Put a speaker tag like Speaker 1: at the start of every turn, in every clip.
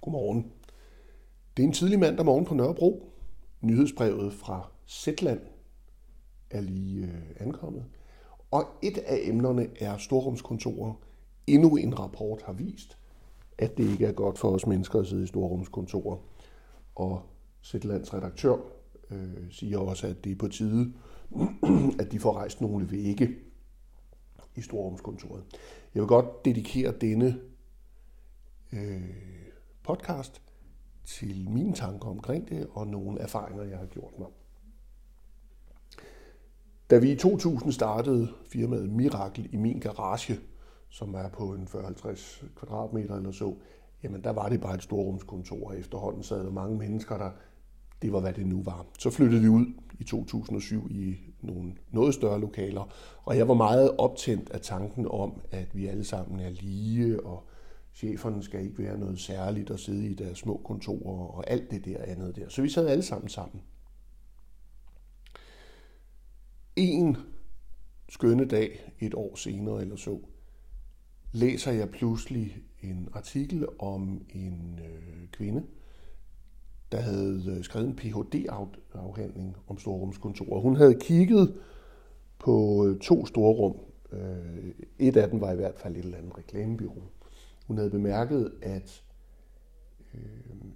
Speaker 1: Godmorgen. Det er en tidlig mandag morgen på Nørrebro. Nyhedsbrevet fra Zetland er lige øh, ankommet. Og et af emnerne er storrumskontorer. Endnu en rapport har vist, at det ikke er godt for os mennesker at sidde i storrumskontorer. Og Zetlands redaktør øh, siger også, at det er på tide, at de får rejst nogle vægge i storrumskontoret. Jeg vil godt dedikere denne øh, podcast til mine tanker omkring det og nogle erfaringer, jeg har gjort mig. Da vi i 2000 startede firmaet Mirakel i min garage, som er på en 40-50 kvadratmeter eller så, jamen der var det bare et storrumskontor, og efterhånden sad der mange mennesker der. Det var, hvad det nu var. Så flyttede vi ud i 2007 i nogle noget større lokaler, og jeg var meget optændt af tanken om, at vi alle sammen er lige, og cheferne skal ikke være noget særligt at sidde i deres små kontorer og alt det der andet der. Så vi sad alle sammen sammen. En skønne dag, et år senere eller så, læser jeg pludselig en artikel om en øh, kvinde, der havde øh, skrevet en Ph.D.-afhandling om storrumskontorer. Hun havde kigget på øh, to storrum. Øh, et af dem var i hvert fald et eller andet reklamebyrå. Hun havde bemærket, at øh,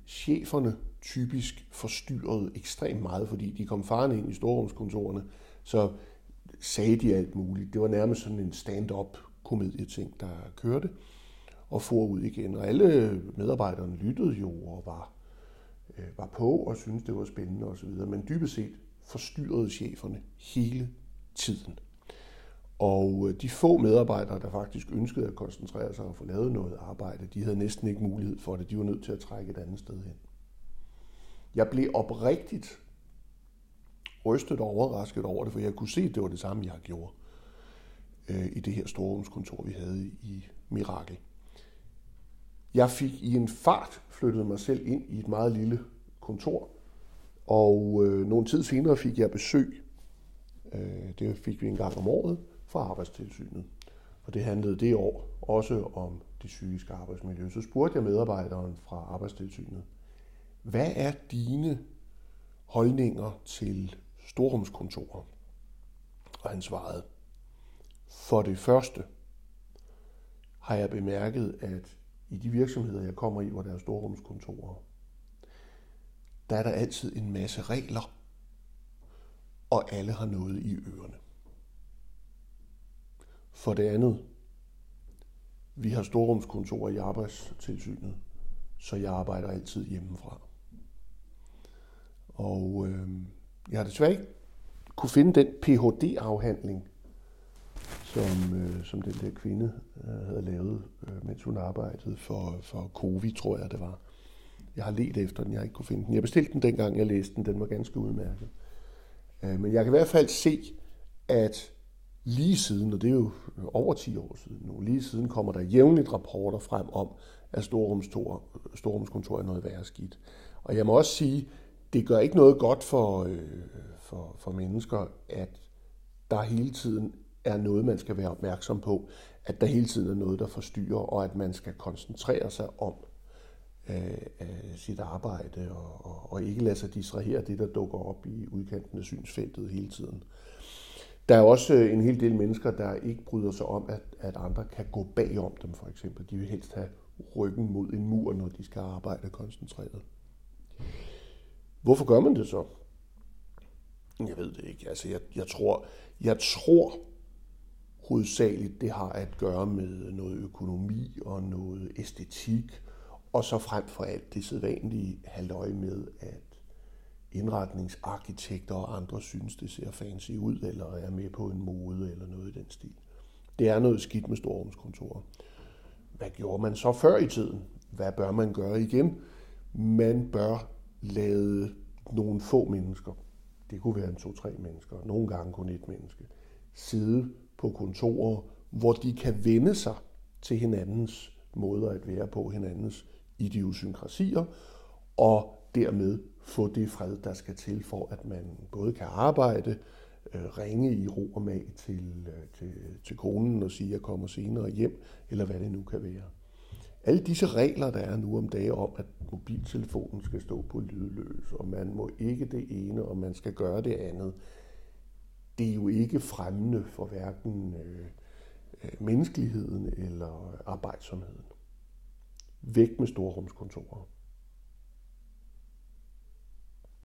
Speaker 1: cheferne typisk forstyrrede ekstremt meget, fordi de kom farne ind i storrumskontorerne, så sagde de alt muligt. Det var nærmest sådan en stand-up komedieting, der kørte og for ud igen. Og alle medarbejderne lyttede jo og var, øh, var på og syntes, det var spændende osv. Men dybest set forstyrrede cheferne hele tiden. Og øh, de få medarbejdere, der faktisk ønskede at koncentrere sig og få lavet noget arbejde, de havde næsten ikke mulighed for det. De var nødt til at trække et andet sted hen. Jeg blev oprigtigt rystet og overrasket over det, for jeg kunne se, at det var det samme, jeg gjorde øh, i det her storrumskontor, vi havde i Mirakel. Jeg fik i en fart flyttet mig selv ind i et meget lille kontor, og øh, nogle tid senere fik jeg besøg. Øh, det fik vi en gang om året fra Arbejdstilsynet. Og det handlede det år også om det psykiske arbejdsmiljø. Så spurgte jeg medarbejderen fra Arbejdstilsynet, hvad er dine holdninger til storrumskontorer? Og han svarede, for det første har jeg bemærket, at i de virksomheder, jeg kommer i, hvor der er storrumskontorer, der er der altid en masse regler, og alle har noget i ørerne. For det andet, vi har storrumskontor i arbejdstilsynet, så jeg arbejder altid hjemmefra. Og øh, jeg har desværre ikke kunne finde den Ph.D.-afhandling, som, øh, som den der kvinde øh, havde lavet, øh, mens hun arbejdede for, for COVID, tror jeg det var. Jeg har let efter den, jeg har ikke kunne finde den. Jeg bestilte den dengang, jeg læste den. Den var ganske udmærket. Øh, men jeg kan i hvert fald se, at lige siden, og det er jo over 10 år siden nu, lige siden kommer der jævnligt rapporter frem om, at storrumskontor er noget værre skidt. Og jeg må også sige, det gør ikke noget godt for, øh, for, for mennesker, at der hele tiden er noget, man skal være opmærksom på, at der hele tiden er noget, der forstyrrer, og at man skal koncentrere sig om øh, øh sit arbejde, og, og, og ikke lade sig distrahere det, der dukker op i udkanten af synsfeltet hele tiden. Der er også øh, en hel del mennesker, der ikke bryder sig om, at, at andre kan gå bagom dem, for eksempel. De vil helst have ryggen mod en mur, når de skal arbejde koncentreret. Hvorfor gør man det så? Jeg ved det ikke. Altså, jeg, jeg, tror, jeg tror hovedsageligt, det har at gøre med noget økonomi og noget æstetik, og så frem for alt det sædvanlige halvøje med, at indretningsarkitekter og andre synes, det ser fancy ud, eller er med på en mode eller noget i den stil. Det er noget skidt med storrumskontorer. Hvad gjorde man så før i tiden? Hvad bør man gøre igen? Man bør lade nogle få mennesker, det kunne være en to-tre mennesker, nogle gange kun et menneske, sidde på kontorer, hvor de kan vende sig til hinandens måder at være på, hinandens idiosynkrasier, og dermed få det fred, der skal til for, at man både kan arbejde, øh, ringe i ro og mag til, øh, til, til konen og sige, at jeg kommer senere hjem, eller hvad det nu kan være. alle disse regler, der er nu om dagen om, at mobiltelefonen skal stå på lydløs, og man må ikke det ene, og man skal gøre det andet, det er jo ikke fremmende for hverken øh, øh menneskeligheden eller arbejdsomheden. Væk med storrumskontorer.